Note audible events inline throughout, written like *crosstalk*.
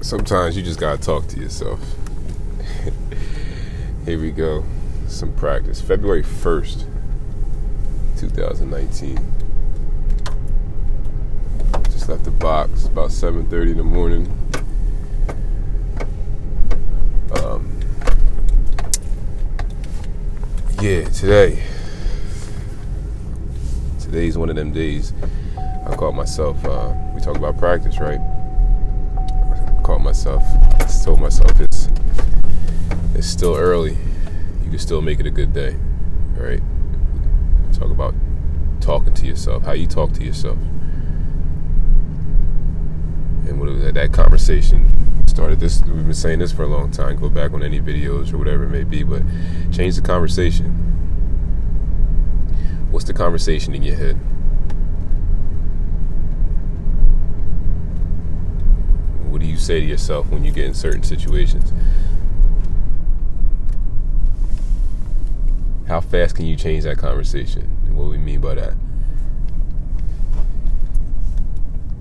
sometimes you just gotta talk to yourself. *laughs* Here we go. Some practice. February 1st, 2019. Just left the box about 7:30 in the morning. Um, yeah, today. Today's one of them days. I call myself. Uh, we talk about practice, right? Caught myself, told myself it's it's still early. You can still make it a good day, All right. Talk about talking to yourself, how you talk to yourself, and what that, that conversation started. This we've been saying this for a long time. Go back on any videos or whatever it may be, but change the conversation. What's the conversation in your head? What do you say to yourself when you get in certain situations? How fast can you change that conversation? And what we mean by that?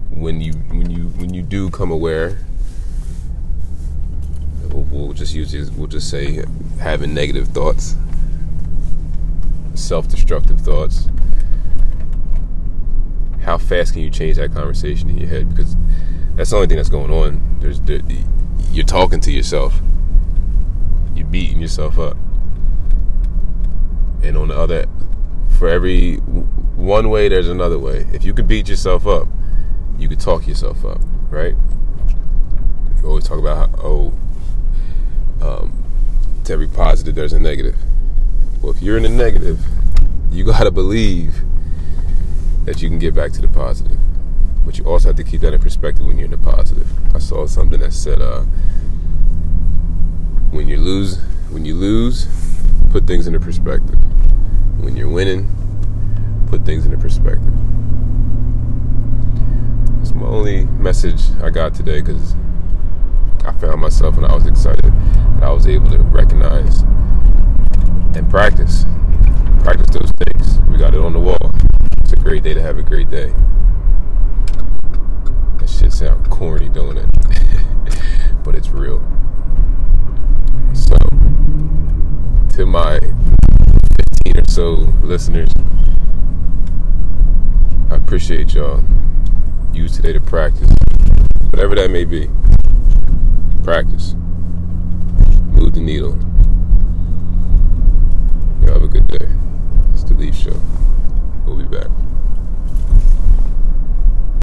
When you when you when you do come aware, we'll, we'll just use this, we'll just say having negative thoughts, self-destructive thoughts. How fast can you change that conversation in your head? Because that's the only thing that's going on. There's there, you're talking to yourself. You're beating yourself up. And on the other, for every one way, there's another way. If you could beat yourself up, you could talk yourself up, right? You always talk about how, oh, um, to every positive, there's a negative. Well, if you're in the negative, you got to believe that you can get back to the positive. But you also have to keep that in perspective when you're in the positive. I saw something that said, uh, when you lose, when you lose, put things into perspective. When you're winning, put things into perspective. It's my only message I got today because I found myself and I was excited that I was able to recognize and practice. Practice those things. We got it on the wall. It's a great day to have a great day sound corny, don't it? *laughs* but it's real. So, to my 15 or so listeners, I appreciate y'all. Use today to practice. Whatever that may be. Practice. Move the needle.